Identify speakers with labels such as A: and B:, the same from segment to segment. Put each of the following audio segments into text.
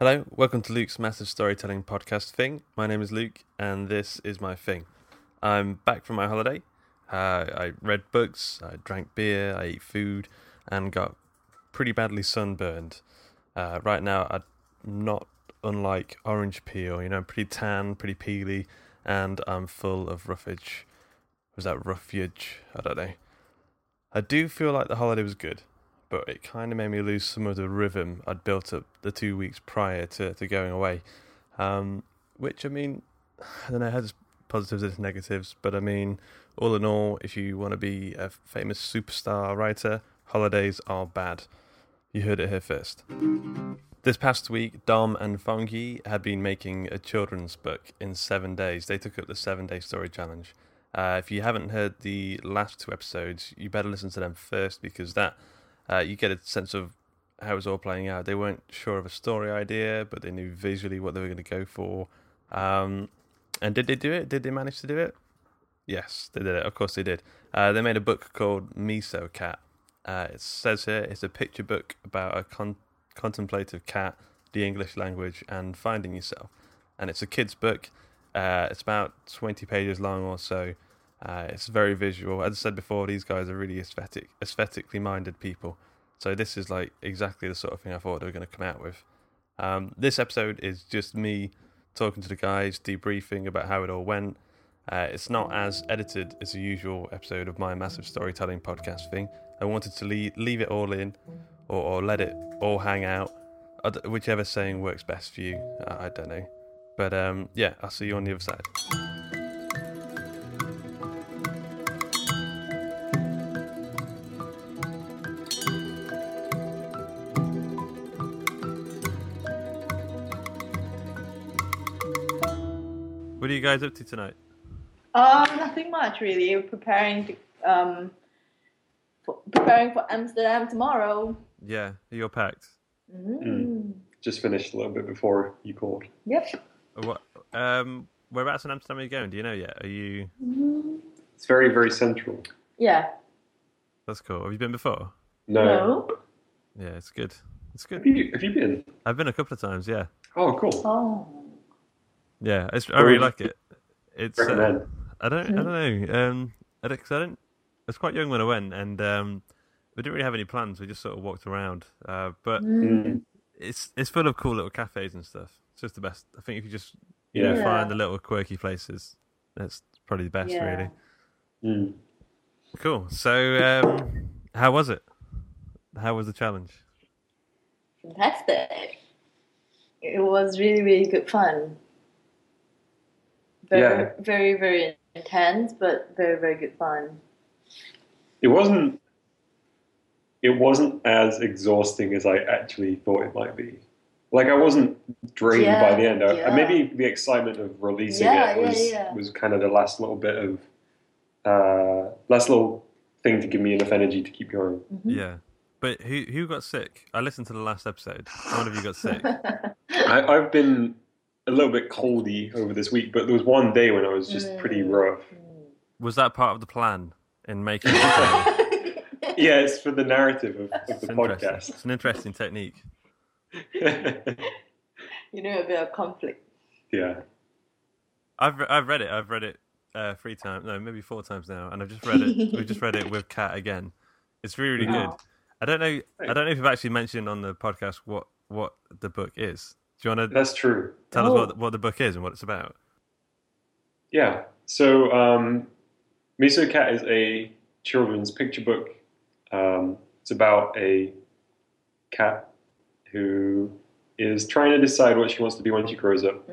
A: Hello, welcome to Luke's Massive Storytelling Podcast Thing. My name is Luke, and this is my thing. I'm back from my holiday. Uh, I read books, I drank beer, I ate food, and got pretty badly sunburned. Uh, right now, I'm not unlike orange peel. You know, I'm pretty tan, pretty peely, and I'm full of roughage. Was that roughage? I don't know. I do feel like the holiday was good but it kind of made me lose some of the rhythm I'd built up the two weeks prior to, to going away. Um, which, I mean, I don't know, has positives and negatives, but I mean, all in all, if you want to be a famous superstar writer, holidays are bad. You heard it here first. This past week, Dom and Fongi had been making a children's book in seven days. They took up the seven day story challenge. Uh, if you haven't heard the last two episodes, you better listen to them first because that uh, you get a sense of how it was all playing out. They weren't sure of a story idea, but they knew visually what they were going to go for. Um, and did they do it? Did they manage to do it? Yes, they did it. Of course, they did. Uh, they made a book called Miso Cat. Uh, it says here it's a picture book about a con- contemplative cat, the English language, and finding yourself. And it's a kid's book. Uh, it's about 20 pages long or so. Uh, it's very visual. As I said before, these guys are really aesthetic, aesthetically minded people. So this is like exactly the sort of thing I thought they were going to come out with. Um, this episode is just me talking to the guys, debriefing about how it all went. Uh, it's not as edited as the usual episode of my massive storytelling podcast thing. I wanted to leave, leave it all in, or, or let it all hang out, whichever saying works best for you. I don't know, but um, yeah, I'll see you on the other side. Guys up to tonight?
B: Um, nothing much really. We're preparing to um, for, preparing for Amsterdam tomorrow.
A: Yeah, you're packed.
B: Mm.
C: Just finished a little bit before you called.
B: Yep.
A: What? Um, whereabouts in Amsterdam are you going? Do you know yet? Are you?
C: It's very, very central.
B: Yeah.
A: That's cool. Have you been before?
C: No.
B: No.
A: Yeah, it's good. It's good.
C: Have you, have you been?
A: I've been a couple of times. Yeah,
C: Oh, cool.
B: Oh.
A: Yeah. It's, I really like it. It's. Uh, I don't. I don't know. Um, I don't, 'cause I don't. I was quite young when I went, and um, we didn't really have any plans. We just sort of walked around. Uh, but
C: Mm.
A: it's it's full of cool little cafes and stuff. It's just the best. I think if you just you know, find the little quirky places, that's probably the best.
B: Yeah.
A: Really
C: Mm.
A: cool. So, um, how was it? How was the challenge?
B: Fantastic. It was really, really good fun. Very,
C: Yeah.
B: very, very intense, but very, very good fun.
C: It wasn't. It wasn't as exhausting as I actually thought it might be. Like I wasn't drained
B: Yeah,
C: by the end. I,
B: yeah.
C: Maybe the excitement of releasing
B: Yeah,
C: it was
B: yeah, yeah.
C: was kind of the last little bit of uh, last little thing to give me enough energy to keep going.
A: Yeah. But who who got sick? I listened to the last episode. One of you got sick.
C: I, I've been a little bit coldy over this week, but there was one day when I was just pretty
B: Mm.
C: rough.
A: Was that part of the plan in making the?
C: Yeah, it's for the narrative of, of the podcast.
A: It's an interesting technique.
B: you know, a bit of conflict.
C: yeah.
A: I've I've read it. I've read it uh, three times. No, maybe four times now, and I've just read it. we just read it with Cat again. It's really really good.
B: Oh.
A: I don't know. I don't know if you've actually mentioned on the podcast what what the book is. Do you want to
C: That's true.
A: tell us
B: Oh.
A: what what the book is and what it's about?
C: Yeah. So, um, Miso Cat is a children's picture book. Um, it's about a cat who is trying to decide what she wants to be when she grows up,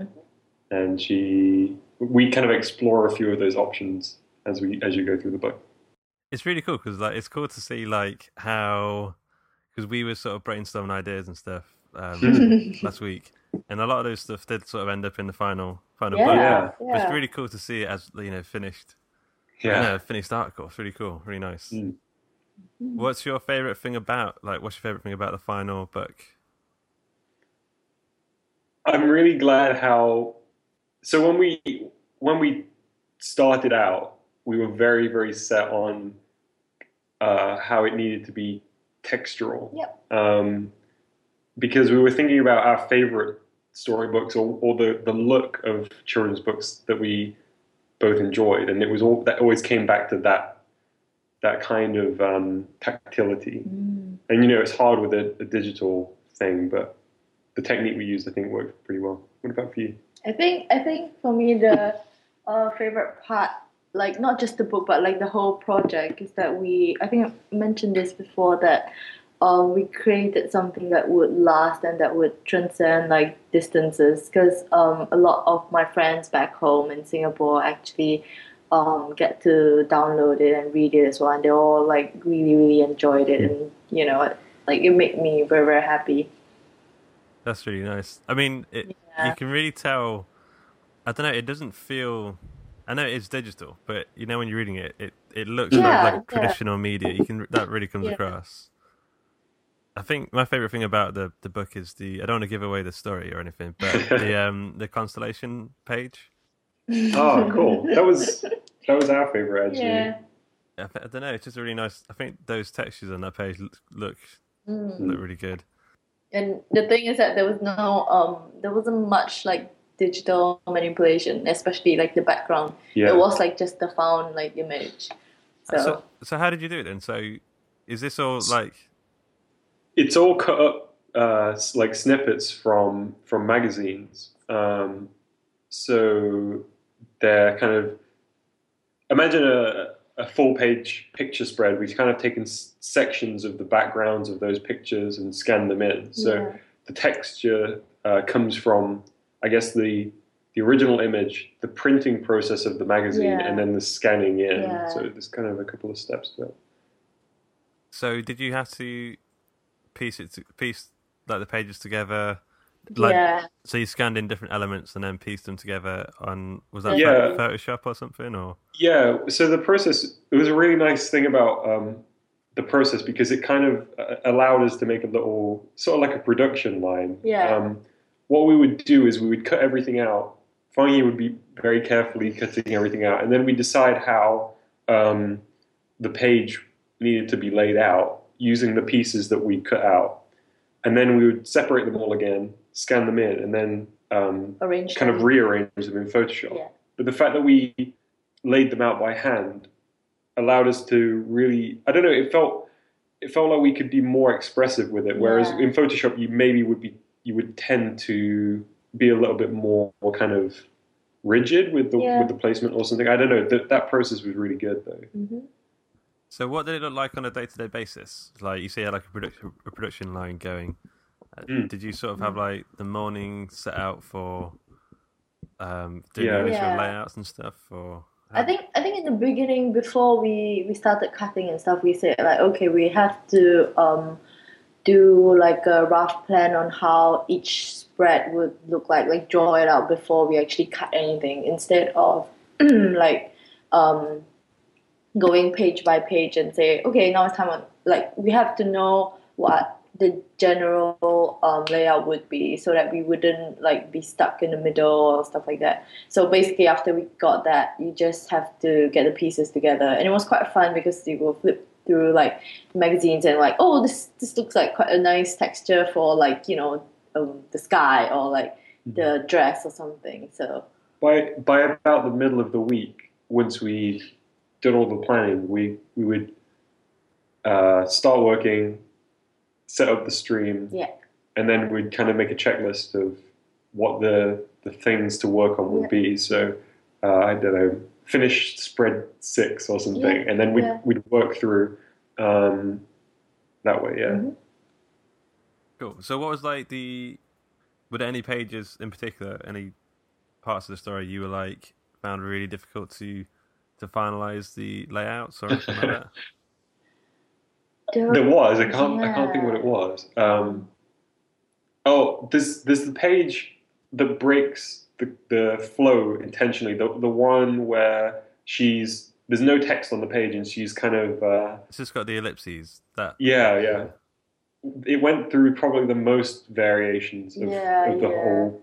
C: and she we kind of explore a few of those options as we as you go through the book.
A: It's really cool because like it's cool to see like how because we were sort of brainstorming ideas and stuff um, last week, and a lot of those stuff did sort of end up in the final final book.
B: Yeah, yeah.
A: It's really cool to see it as you know finished.
C: Yeah.
A: Yeah, finished article. It's really cool, really nice.
C: Mm.
A: What's your favorite thing about like? What's your favorite thing about the final book?
C: I'm really glad how. So when we when we started out, we were very very set on uh, how it needed to be textural.
B: Yep.
C: Um, because we were thinking about our favorite storybooks or, or the the look of children's books that we both enjoyed, and it was all that always came back to that that kind of um, tactility.
B: Mm.
C: And you know, it's hard with a, a digital thing, but the technique we used, I think, worked pretty well. What about for you?
B: I think I think for me the uh, favorite part, like not just the book, but like the whole project, is that we. I think I mentioned this before that um, we created something that would last and that would transcend like distances. Because um, a lot of my friends back home in Singapore actually um, get to download it and read it as well, and they all like really really enjoyed it, and you know, it, like it made me very very happy.
A: That's really nice. I mean, it, you can really tell. I don't know. It doesn't feel. I know it's digital, but you know when you're reading it, it it looks
B: Yeah,
A: like
B: yeah.
A: traditional media. You can that really comes
B: Yeah.
A: across. I think my favorite thing about the the book is the. I don't want to give away the story or anything, but the um the constellation page.
C: Oh, cool. That was that was our favorite actually.
B: Yeah.
A: I, th- I don't know. It's just a really nice. I think those textures on that page look look,
B: Mm.
A: look really good.
B: And the thing is that there was no um there wasn't much like digital manipulation, especially like the background.
C: Yeah.
B: It was like just the found like image. So,
A: So so how did you do it then? So is this all like
C: It's all cut up uh, like snippets from from magazines. Um, so they're kind of imagine a a full page picture spread. We've kind of taken s- sections of the backgrounds of those pictures and scanned them in. So
B: Yeah.
C: the texture uh, comes from, I guess, the the original image, the printing process of the magazine,
B: Yeah.
C: and then the scanning in.
B: Yeah.
C: So there's kind of a couple of steps to it.
A: So did you have to piece it to, piece like the pages together? Like,
B: yeah.
A: So you scanned in different elements and then pieced them together on was that
C: Yeah.
A: Pho- Photoshop or something or
C: Yeah, so the process, it was a really nice thing about um, the process because it kind of uh, allowed us to make a little, sort of like a production line.
B: Yeah.
C: Um, what we would do is we would cut everything out. Fangi would be very carefully cutting everything out. And then we decide how um, the page needed to be laid out using the pieces that we cut out. And then we would separate them all again, scan them in, and then um,
B: Arrange
C: kind of rearrange them in Photoshop.
B: Yeah.
C: But the fact that we laid them out by hand allowed us to really I don't know, it felt it felt like we could be more expressive with it. Whereas
B: Yeah.
C: in Photoshop you maybe would be you would tend to be a little bit more, more kind of rigid with the
B: Yeah.
C: with the placement or something. I don't know. That that process was really good though.
B: Mhm.
A: So what did it look like on a day to day basis? Like you see like a production a production line going.
C: Mm.
A: Did you sort of have like the morning set out for um doing
C: Yeah.
A: initial
B: Yeah.
A: layouts and stuff or
B: I think I think in the beginning before we we started cutting and stuff we said like okay we have to um do like a rough plan on how each spread would look like like draw it out before we actually cut anything instead of like um going page by page and say okay now it's time on like we have to know what the general um, layout would be so that we wouldn't like be stuck in the middle or stuff like that. So basically after we got that you just have to get the pieces together. And it was quite fun because you will flip through like magazines and like oh this this looks like quite a nice texture for like you know um, the sky or like the dress or something so.
C: By by about the middle of the week, once we done all the planning, we we would uh, start working, set up the stream,
B: yeah
C: and then we'd kind of make a checklist of what the the things to work on would be. So uh, I don't know, finish spread six or something,
B: Yeah,
C: and then we'd
B: yeah.
C: we'd work through um, that way. Yeah.
B: Mhm.
A: Cool. So, what was like the? Were there any pages in particular, any parts of the story you were like found really difficult to to finalize the layouts or anything like that?
C: There was. I can't. I can't think what it was. Um, oh, there's there's the page that breaks the the flow intentionally. The the one where she's there's no text on the page and she's kind of uh,
A: It's just got the ellipses. That
C: yeah yeah. It went through probably the most variations of,
B: Yeah,
C: of the
B: yeah.
C: whole.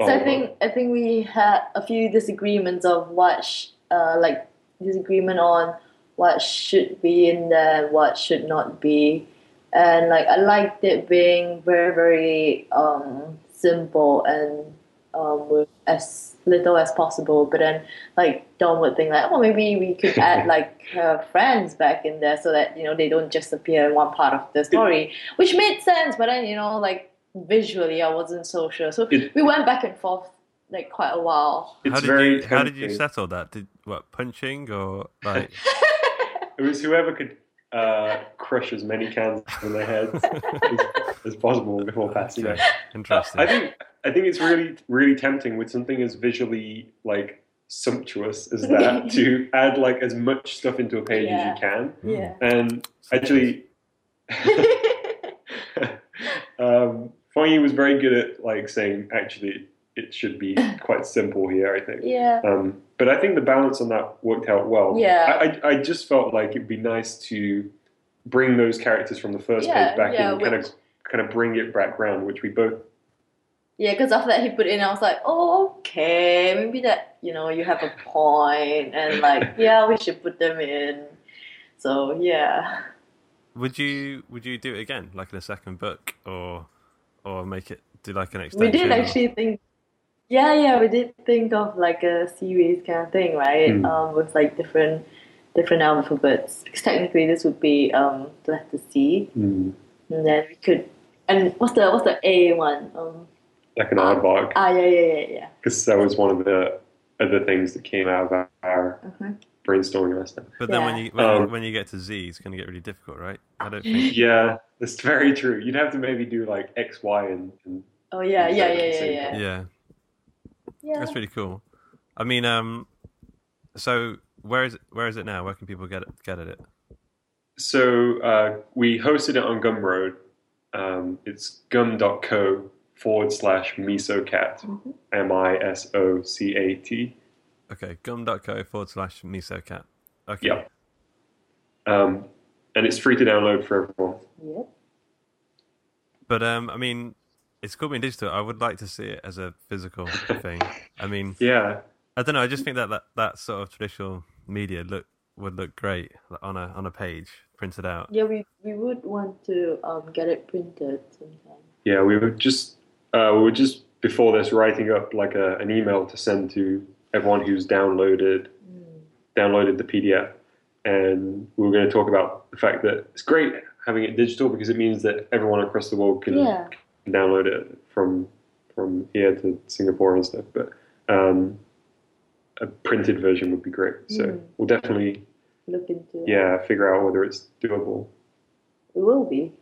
B: So I think I think we had a few disagreements of what sh- uh, like disagreement on what should be in there, and what should not be, and like I liked it being very very um, simple and um, with as little as possible. But then like Dom would think like, oh maybe we could add like her friends back in there so that you know they don't just appear in one part of the story, which made sense. But then you know like visually I wasn't so sure, so we went back and forth like quite a while.
C: It's
A: how did
C: very
A: you how did you settle that? Did what punching or like
C: It was whoever could uh, crush as many cans in their heads as, as possible before passing out.
A: interesting?
C: I think I think it's really really tempting with something as visually like sumptuous as that to add like as much stuff into a page
B: Yeah.
C: as you can.
B: Yeah.
C: And actually, um, Fongi was very good at like saying actually it should be quite simple here. I think.
B: yeah.
C: Um, but I think the balance on that worked out well.
B: Yeah.
C: I, I, I just felt like it'd be nice to bring those characters from the first
B: Yeah,
C: page back
B: yeah,
C: in and kind of kind of bring it back round, which we both
B: Yeah, because after that he put in, I was like, oh, okay, maybe that you know you have a point, and like, yeah, we should put them in. So yeah,
A: Would you would you do it again, like in a second book, or or make it do like an extension?
B: we
A: extension?
B: did
A: or-
B: actually think. Yeah, yeah, we did think of like a series kind of thing, right?
C: Mm.
B: Um, with like different different alphabets. Because technically, this would be um the letter C, and then we could. And what's the what's the A one? Um,
C: like an aardvark
B: ah, yeah, yeah, yeah, yeah.
C: because that was one of the other things that came out of our, our
B: Uh-huh.
C: brainstorming last time.
A: But then when you when, you
C: Um,
A: when you get to Z, it's going to get really difficult, right? I don't think.
C: Yeah, that's very true. You'd have to maybe do like X, Y, and, and
B: Oh yeah, yeah, yeah, yeah,
C: Same.
B: yeah.
A: Yeah,
B: Yeah.
A: that's really cool. I mean, um, so where is it? Where is it now? Where can people get it? Get at it?
C: So uh, we hosted it on Gumroad. Um, it's gum.co forward slash misocat,
B: Mm-hmm.
C: M I S O C A T.
A: Okay, gum.co forward slash misocat. Okay.
C: Yeah. Um, and it's free to download for everyone.
B: Yeah.
A: But um, I mean, it's cool being digital. I would like to see it as a physical thing. I mean,
C: Yeah.
A: I don't know. I just think that that, that sort of traditional media look would look great on a on a page printed out.
B: Yeah, we, we would want to um, get it printed sometime.
C: Yeah, we would just uh, we were just before this writing up like a, an email to send to everyone who's downloaded downloaded the PDF, and we were going to talk about the fact that it's great having it digital because it means that everyone across the world can,
B: Yeah.
C: Can download it from from here to Singapore and stuff. But um, a printed version would be great. So
B: Mm.
C: we'll definitely
B: Look into it.
C: yeah figure out whether it's doable.
B: It will be.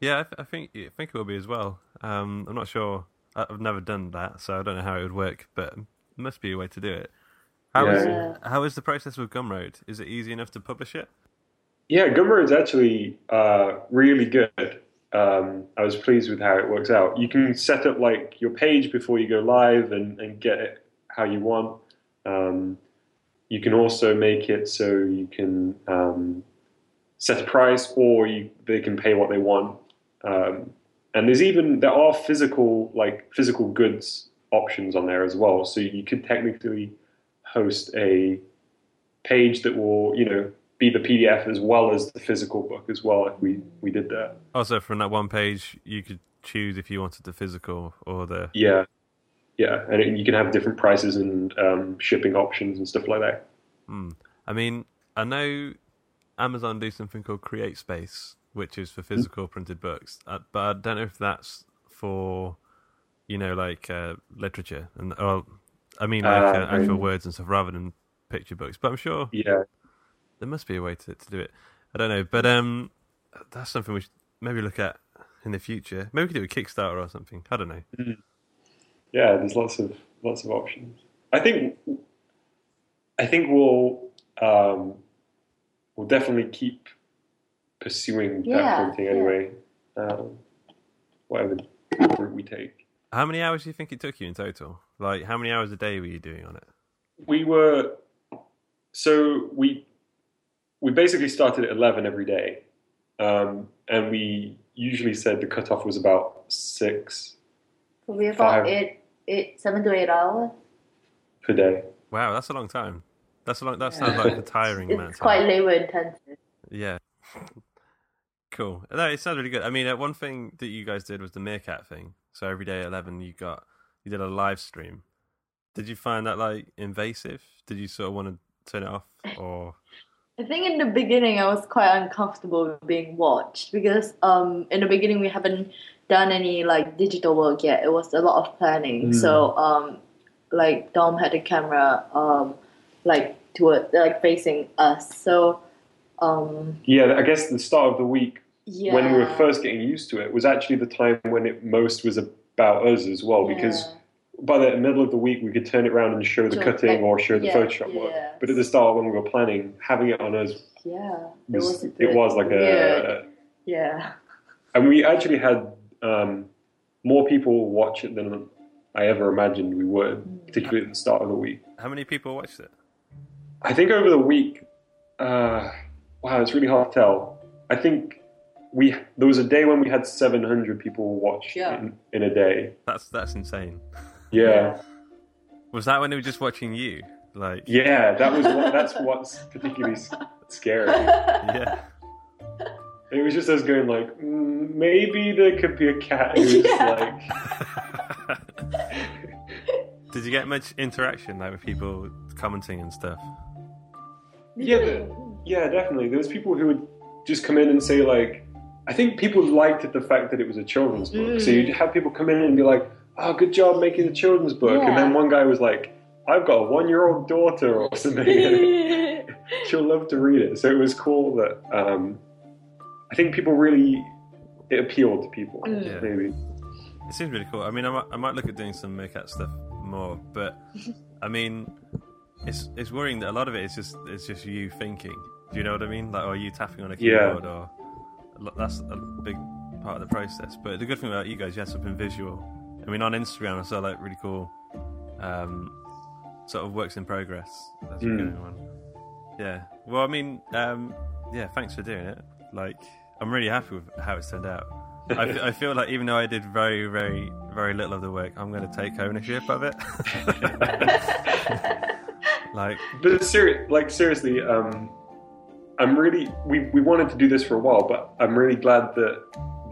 A: Yeah, I, th- I think I think it will be as well. Um, I'm not sure. I- I've never done that, so I don't know how it would work. But there must be a way to do it. How is
C: Yeah.
A: how is the process with Gumroad? Is it easy enough to publish it?
C: Yeah, Gumroad's actually uh, really good. Um, I was pleased with how it works out. You can set up like your page before you go live and, and get it how you want. Um, you can also make it so you can um, set a price, or you, they can pay what they want. Um, and there's even there are physical like physical goods options on there as well. So you could technically host a page that will you know be the PDF as well as the physical book as well if we we did that.
A: Also, from that one page, you could choose if you wanted the physical or the.
C: Yeah, yeah, and it, you can have different prices and um, shipping options and stuff like that.
A: I mean, I know Amazon do something called CreateSpace, which is for physical printed books, uh, but I don't know if that's for, you know, like uh, literature and or I mean like uh,
C: Uh,
A: actual words and stuff rather than picture books. But I'm sure
C: Yeah,
A: there must be a way to to do it. I don't know, but um, that's something we should maybe look at in the future. Maybe we could do a Kickstarter or something. I don't know.
C: yeah. There's lots of lots of options. I think I think we'll um, we'll definitely keep pursuing
B: Yeah,
C: that kind of thing
B: yeah.
C: anyway. Um, whatever route we take.
A: How many hours do you think it took you in total? Like, how many hours a day were you doing on it?
C: We were so we we basically started at eleven every day, um, and we usually said the cutoff was about six
B: Probably about
C: Five.
B: eight, eight, seven to eight hours.
C: per day.
A: Wow, that's a long time. That's a long. That sounds like a tiring amount.
B: It's quite labor intensive.
A: Yeah. Cool. No, it sounds really good. I mean, uh, one thing that you guys did was the meerkat thing. So every day at eleven, you got you did a live stream. Did you find that like invasive? Did you sort of want to turn it off, or
B: I think in the beginning I was quite uncomfortable being watched because um in the beginning we haven't done any like digital work yet. It was a lot of planning. So um like Dom had the camera um like toward like facing us. So um
C: Yeah, I guess the start of the week
B: yeah
C: when we were first getting used to it was actually the time when it most was about us as well because
B: Yeah.
C: By the middle of the week we could turn it around and show the
B: Sure,
C: cutting
B: like-
C: or show the
B: yeah,
C: Photoshop work.
B: yeah.
C: But at the start when we were planning, having it on us
B: yeah it
C: was,
B: was a
C: it was like
B: weird.
C: a
B: yeah
C: and we actually had um, more people watch it than I ever imagined we would, particularly at the start of the week.
A: how many people watched it?
C: I think over the week, uh, wow, it's really hard to tell. I think we there was a day when we had 700 people watch
B: Yeah.
C: in, in a day.
A: That's that's insane.
C: Yeah,
A: Was that when they were just watching you? Like,
C: yeah, that was what, that's what's particularly scary.
A: yeah.
C: It was just us going like, mm, maybe there could be a cat who's
B: Yeah.
C: like,
A: Did you get much interaction like with people commenting and stuff?
C: yeah, the, yeah, definitely. There was people who would just come in and say like, I think people liked the fact that it was a children's book. So you'd have people come in and be like, "Oh, good job making a children's book," and then one guy was like, "I've got a one-year-old daughter or something. She'll love to read it." So it was cool that um, I think people really it appealed to people.
A: Yeah.
C: Maybe.
A: It seems really cool. I mean, I might, I might look at doing some meerkat stuff more, but I mean, it's it's worrying that a lot of it is just it's just you thinking. Do you know what I mean? Like, or you tapping on a keyboard,
C: Yeah.
A: keyboard, or that's a big part of the process. But the good thing about you guys, you had something visual. I mean, on Instagram, I saw like really cool, um, sort of works in progress. That's
C: Mm.
A: going on. Yeah. Well, I mean, um, yeah. Thanks for doing it. Like, I'm really happy with how it's turned out. I, f- I feel like even though I did very, very, very little of the work, I'm going to take ownership of it. like,
C: But serious, like seriously, um, I'm really we we wanted to do this for a while, but I'm really glad that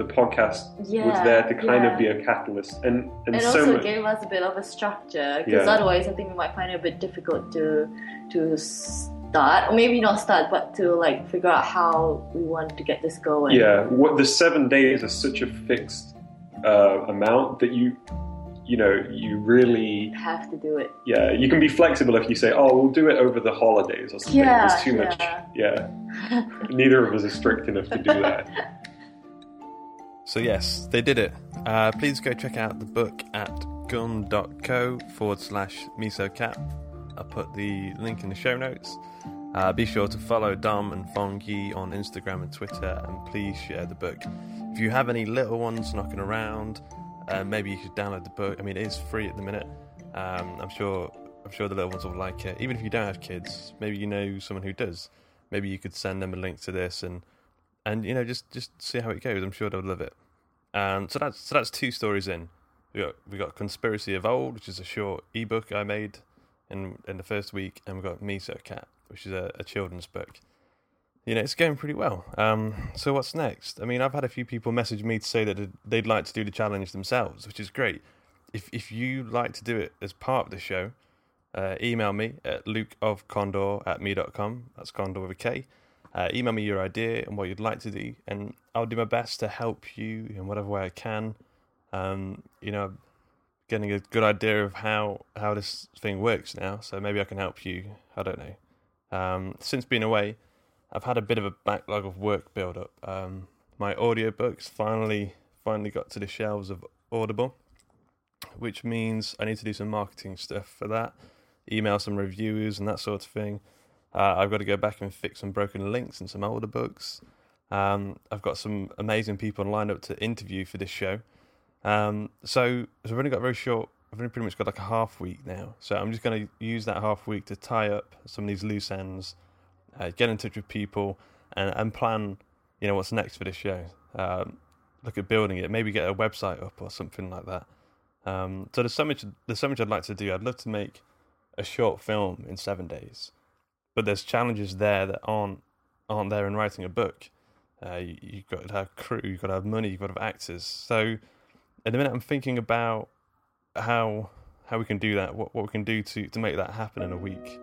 C: the podcast was there to kind
B: yeah.
C: of be a catalyst and and
B: it
C: so
B: also
C: much.
B: gave us a bit of a structure because
C: Yeah.
B: otherwise I think we might find it a bit difficult to to start or maybe not start but to like figure out how we want to get this going.
C: Yeah, what the seven days are such a fixed uh, amount that you you know you really
B: Have to do it.
C: yeah you can be flexible if you say oh we'll do it over the holidays or something.
B: Yeah,
C: it's too much.
B: yeah.
C: Yeah, neither of us are strict enough to do that.
A: So yes, they did it. Uh, please go check out the book at gum.co forward slash misocat. I'll put the link in the show notes. Uh, be sure to follow Dom and Fongi on Instagram and Twitter, and please share the book. If you have any little ones knocking around, uh, maybe you should download the book. I mean, it is free at the minute. Um, I'm sure. I'm sure the little ones will like it. Even if you don't have kids, maybe you know someone who does. Maybe you could send them a link to this and and you know just just see how it goes. I'm sure they'll love it. Um, so that's so that's two stories in. We got we got Conspiracy of Old, which is a short ebook I made in in the first week, and we got Miso Cat, which is a, a children's book. You know, it's going pretty well. Um, so what's next? I mean, I've had a few people message me to say that they'd like to do the challenge themselves, which is great. If if you like to do it as part of the show, uh, email me at lukeofkondor at me.com. That's Kondor with a K. Uh, email me your idea and what you'd like to do, and I'll do my best to help you in whatever way I can. Um, you know, getting a good idea of how how this thing works now, so maybe I can help you. I don't know. Um, since being away, I've had a bit of a backlog of work build up. Um, my audiobooks finally finally got to the shelves of Audible, which means I need to do some marketing stuff for that, email some reviewers and that sort of thing. Uh, I've got to go back and fix some broken links in some older books. Um, I've got some amazing people lined up to interview for this show. Um, so, so we've only got very short. I've only pretty much got like a half week now. So I'm just going to use that half week to tie up some of these loose ends, uh, get in touch with people, and, and plan. You know what's next for this show. Um, look at building it. Maybe get a website up or something like that. Um, so there's so much. There's so much I'd like to do. I'd love to make a short film in seven days, but there's challenges there that aren't aren't there in writing a book. Uh, you, you've got to have crew, you've got to have money, you've got to have actors. So at the minute, I'm thinking about how how we can do that, what what we can do to to make that happen in a week.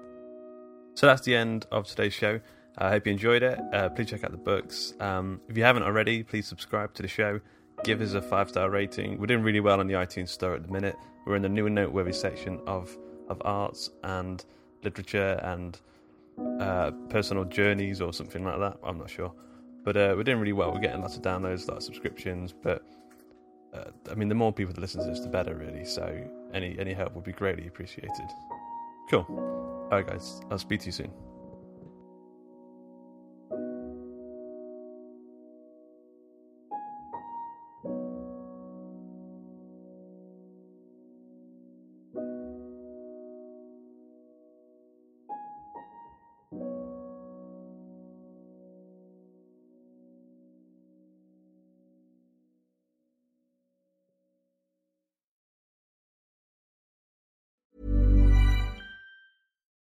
A: So that's the end of today's show. I hope you enjoyed it. Uh, please check out the books. Um, if you haven't already, please subscribe to the show. Give us a five star rating. We're doing really well on the iTunes store at the minute. We're in the new and noteworthy section of of arts and literature and uh, personal journeys or something like that. I'm not sure, but uh, we're doing really well. We're getting lots of downloads, lots of subscriptions. But uh, I mean, the more people that listen to this, the better, really. So any any help would be greatly appreciated. Cool. All right, guys. I'll speak to you soon.